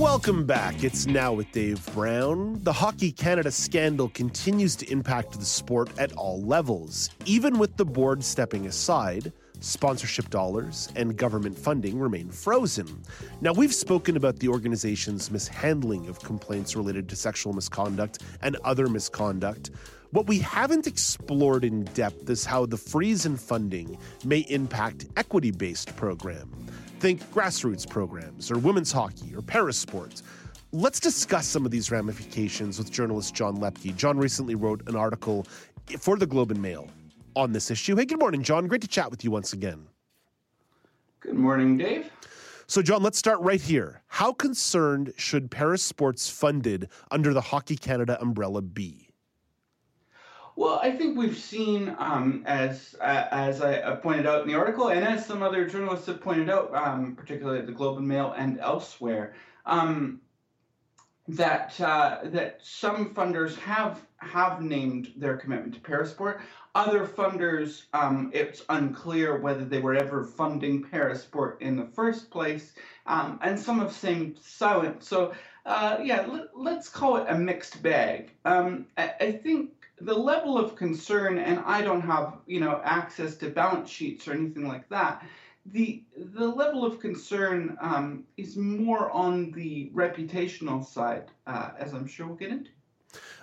Welcome back. It's now with Dave Brown. The Hockey Canada scandal continues to impact the sport at all levels. Even with the board stepping aside, sponsorship dollars and government funding remain frozen. Now, we've spoken about the organization's mishandling of complaints related to sexual misconduct and other misconduct. What we haven't explored in depth is how the freeze in funding may impact equity based programs. Think grassroots programs, or women's hockey, or parasports. Let's discuss some of these ramifications with journalist John Loeppky. John recently wrote an article for the Globe and Mail on this issue. Hey, good morning, John. Great to chat with you once again. Good morning, Dave. So, John, let's start right here. How concerned should parasports funded under the Hockey Canada umbrella be? Well, I think we've seen, um, as uh, as I pointed out in the article, and as some other journalists have pointed out, um, particularly at the Globe and Mail and elsewhere, um, that uh, that some funders have have named their commitment to parasport. Other funders, um, it's unclear whether they were ever funding parasport in the first place, um, and some have seemed silent. So, uh, yeah, let, us call it a mixed bag. Um, I, I think the level of concern, and I don't have you know access to balance sheets or anything like that. The the level of concern um, is more on the reputational side, uh, as I'm sure we'll get into.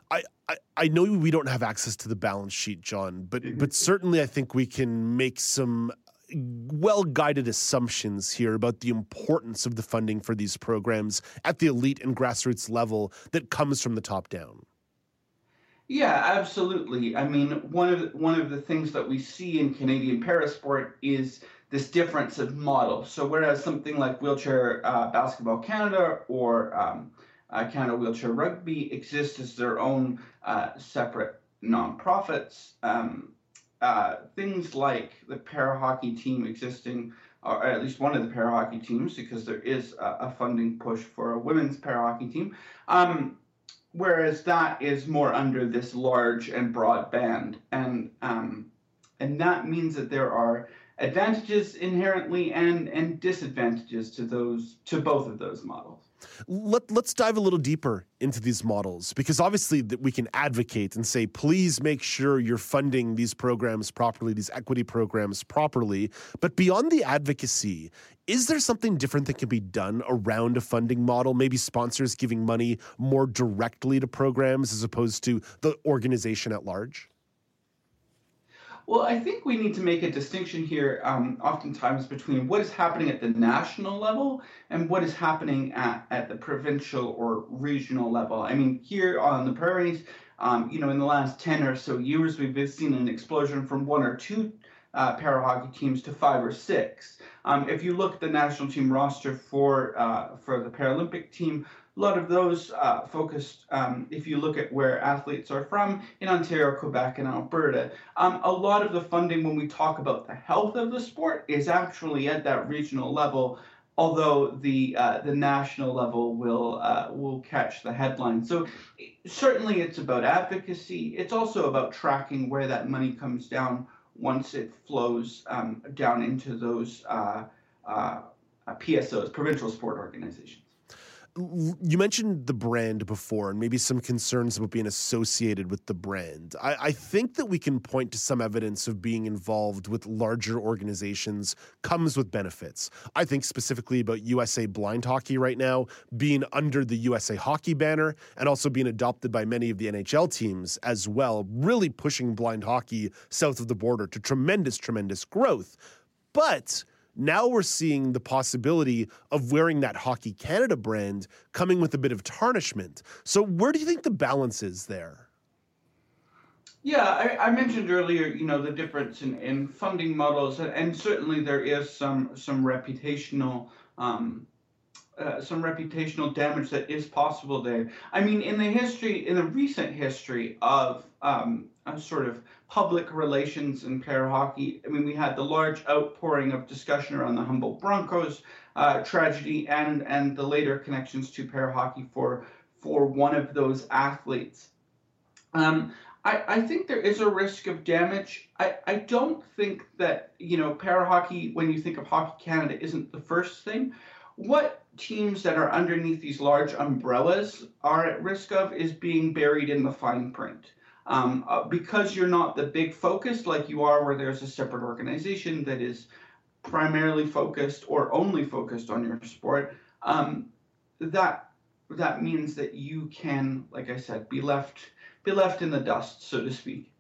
I, I, I know we don't have access to the balance sheet, John, but mm-hmm. but certainly I think we can make some well guided assumptions here about the importance of the funding for these programs at the elite and grassroots level that comes from the top down. Yeah, absolutely. I mean, one of the, one of the things that we see in Canadian parasport is this difference of model. So whereas something like Wheelchair uh, Basketball Canada or um, uh, Canada Wheelchair Rugby exists as their own uh, separate nonprofits, um, uh, things like the para hockey team existing, or at least one of the para hockey teams, because there is a, a funding push for a women's para hockey team. Um, whereas that is more under this large and broad band, and um, and that means that there are advantages inherently and and disadvantages to those to both of those models. Let, let's dive a little deeper into these models because obviously that we can advocate and say please make sure you're funding these programs properly these equity programs properly. But beyond the advocacy is there something different that can be done around a funding model? Maybe sponsors giving money more directly to programs as opposed to the organization at large well, I think we need to make a distinction here, um, oftentimes, between what is happening at the national level and what is happening at, at the provincial or regional level. I mean, here on the prairies, um, you know, in the last 10 or so years, we've seen an explosion from one or two uh, para hockey teams to five or six. Um, if you look at the national team roster for uh, for the Paralympic team, a lot of those uh, focused, um, if you look at where athletes are from, in Ontario, Quebec, and Alberta. Um, a lot of the funding when we talk about the health of the sport is actually at that regional level, although the uh, the national level will uh, will catch the headline. So certainly it's about advocacy. It's also about tracking where that money comes down once it flows um, down into those uh, uh, PSOs, provincial sport organizations you mentioned the brand before and maybe some concerns about being associated with the brand. I, I, think that we can point to some evidence of being involved with larger organizations comes with benefits. I think specifically about USA Blind Hockey right now being under the USA Hockey banner and also being adopted by many of the NHL teams as well, really pushing blind hockey south of the border to tremendous, tremendous growth. But now we're seeing the possibility of wearing that Hockey Canada brand coming with a bit of tarnishment. So, where do you think the balance is there? Yeah, I, I mentioned earlier, you know, the difference in, in funding models, and certainly there is some some reputational um, uh, some reputational damage that is possible there. I mean, in the history, in the recent history of um, sort of public relations in para hockey, I mean, we had the large outpouring of discussion around the Humboldt Broncos uh, tragedy and and the later connections to para hockey for for one of those athletes. Um, I, I think there is a risk of damage. I, I don't think that, you know, para hockey, when you think of Hockey Canada, isn't the first thing. What teams that are underneath these large umbrellas are at risk of is being buried in the fine print. Um, uh, because you're not the big focus like you are where there's a separate organization that is primarily focused or only focused on your sport, um, that that means that you can, like I said, be left be left in the dust, so to speak.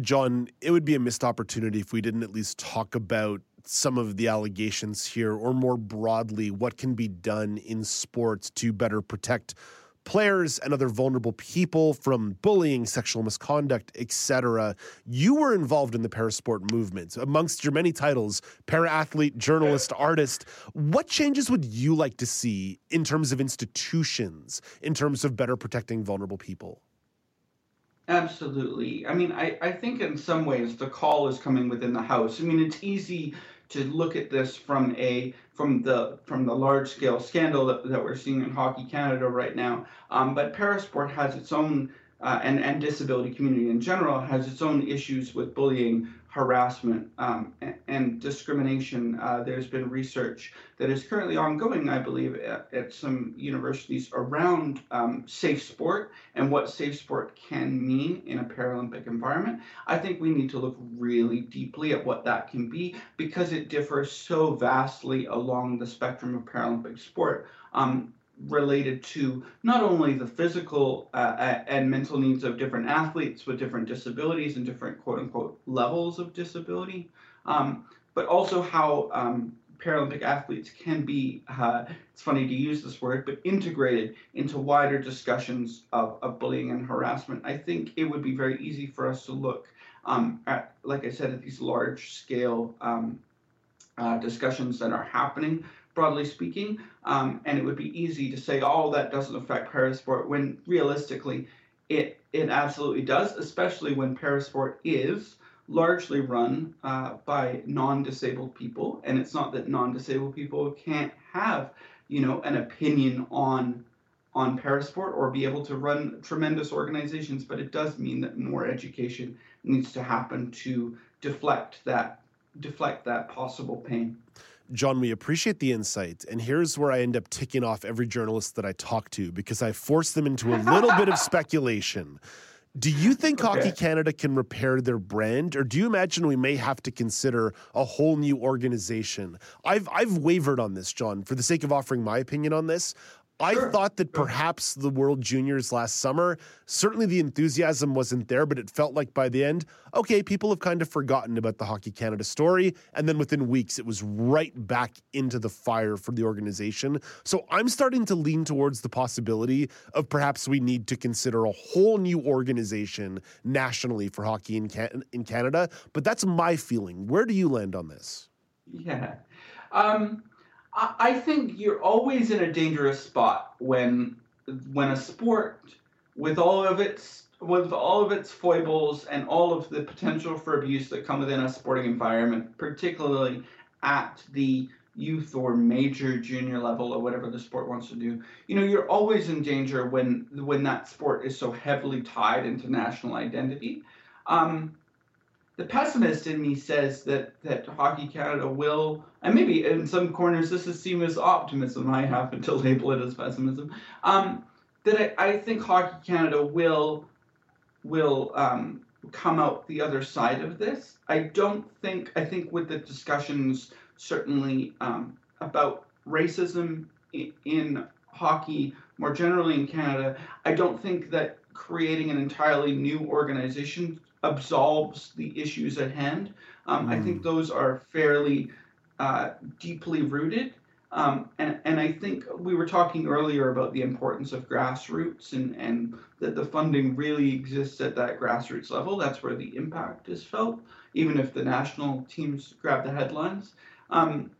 John, it would be a missed opportunity if we didn't at least talk about some of the allegations here, or more broadly, what can be done in sports to better protect players and other vulnerable people from bullying, sexual misconduct, etc. You were involved in the parasport movement. Amongst your many titles, para athlete, journalist, artist, what changes would you like to see in terms of institutions, in terms of better protecting vulnerable people? Absolutely. I mean, I, I think in some ways the call is coming within the house. I mean, it's easy to look at this from a from the from the large scale scandal that, that we're seeing in Hockey Canada right now. Um, but Parasport has its own uh, and and disability community in general has its own issues with bullying harassment um, and, and, discrimination. Uh, there's been research that is currently ongoing, I believe, at, at some universities around um, safe sport and what safe sport can mean in a Paralympic environment. I think we need to look really deeply at what that can be because it differs so vastly along the spectrum of Paralympic sport. Um, related to not only the physical uh, and mental needs of different athletes with different disabilities and different quote unquote levels of disability, um, but also how um, Paralympic athletes can be, uh, it's funny to use this word, but integrated into wider discussions of, of bullying and harassment. I think it would be very easy for us to look um, at, like I said, at these large scale um, uh, discussions that are happening broadly speaking. Um, and it would be easy to say, oh, that doesn't affect parasport, when realistically, it, it absolutely does, especially when parasport is largely run uh, by non-disabled people. And it's not that non-disabled people can't have, you know, an opinion on on parasport or be able to run tremendous organizations, but it does mean that more education needs to happen to deflect that deflect that possible pain. John, we appreciate the insight. And here's where I end up ticking off every journalist that I talk to because I force them into a little bit of speculation. Do you think okay. Hockey Canada can repair their brand, or do you imagine we may have to consider a whole new organization? I've I've wavered on this, John, for the sake of offering my opinion on this. I sure. thought that perhaps the World Juniors last summer, certainly the enthusiasm wasn't there, but it felt like by the end, okay, people have kind of forgotten about the Hockey Canada story. And then within weeks, it was right back into the fire for the organization. So I'm starting to lean towards the possibility of perhaps we need to consider a whole new organization nationally for hockey in, Can- in Canada. But that's my feeling. Where do you land on this? Yeah. Um, I think you're always in a dangerous spot when when a sport with all of its with all of its foibles and all of the potential for abuse that come within a sporting environment, particularly at the youth or major junior level or whatever the sport wants to do, you know, you're always in danger when when that sport is so heavily tied into national identity. Um, the pessimist in me says that that Hockey Canada will, and maybe in some corners this is seen as optimism. I happen to label it as pessimism. Um, that I, I think Hockey Canada will will um, come out the other side of this. I don't think. I think with the discussions certainly um, about racism in, in hockey more generally in Canada, I don't think that creating an entirely new organization absolves the issues at hand. Um, mm. I think hmm. those are fairly uh, deeply rooted. Um, and, and I think we were talking earlier about the importance of grassroots and, and that the funding really exists at that grassroots level. That's where the impact is felt, even if the national teams grab the headlines. Um,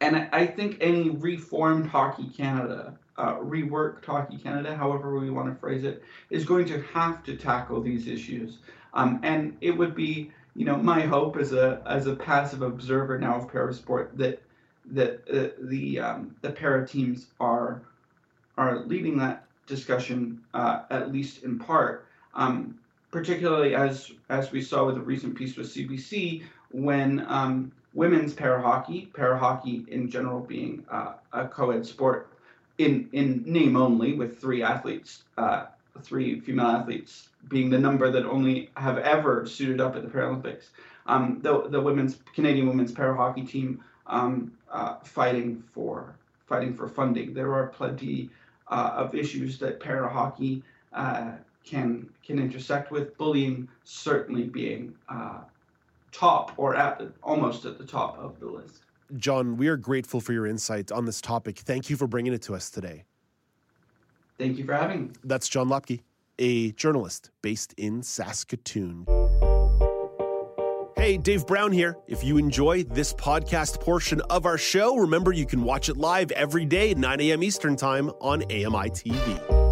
and I think any reformed Hockey Canada, uh, reworked Hockey Canada, however we want to phrase it, is going to have to tackle these issues. Um, and it would be, you know, my hope as a as a passive observer now of parasport that that uh, the um, the para teams are are leading that discussion uh, at least in part. Um, particularly as as we saw with a recent piece with CBC when um, women's para hockey, para hockey in general being uh, a co-ed sport in in name only, with three athletes, uh, three female athletes being the number that only have ever suited up at the Paralympics. Um, the the women's Canadian women's para hockey team um, uh, fighting for fighting for funding. There are plenty uh, of issues that para hockey uh, can can intersect with. Bullying certainly being uh, top or at the, almost at the top of the list. John, we are grateful for your insight on this topic. Thank you for bringing it to us today. Thank you for having me. That's John Loeppky, a journalist based in Saskatoon. Hey, Dave Brown here. If you enjoy this podcast portion of our show, remember you can watch it live every day at 9 a.m. Eastern Time on AMI TV.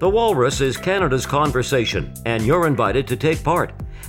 The Walrus is Canada's conversation, and you're invited to take part.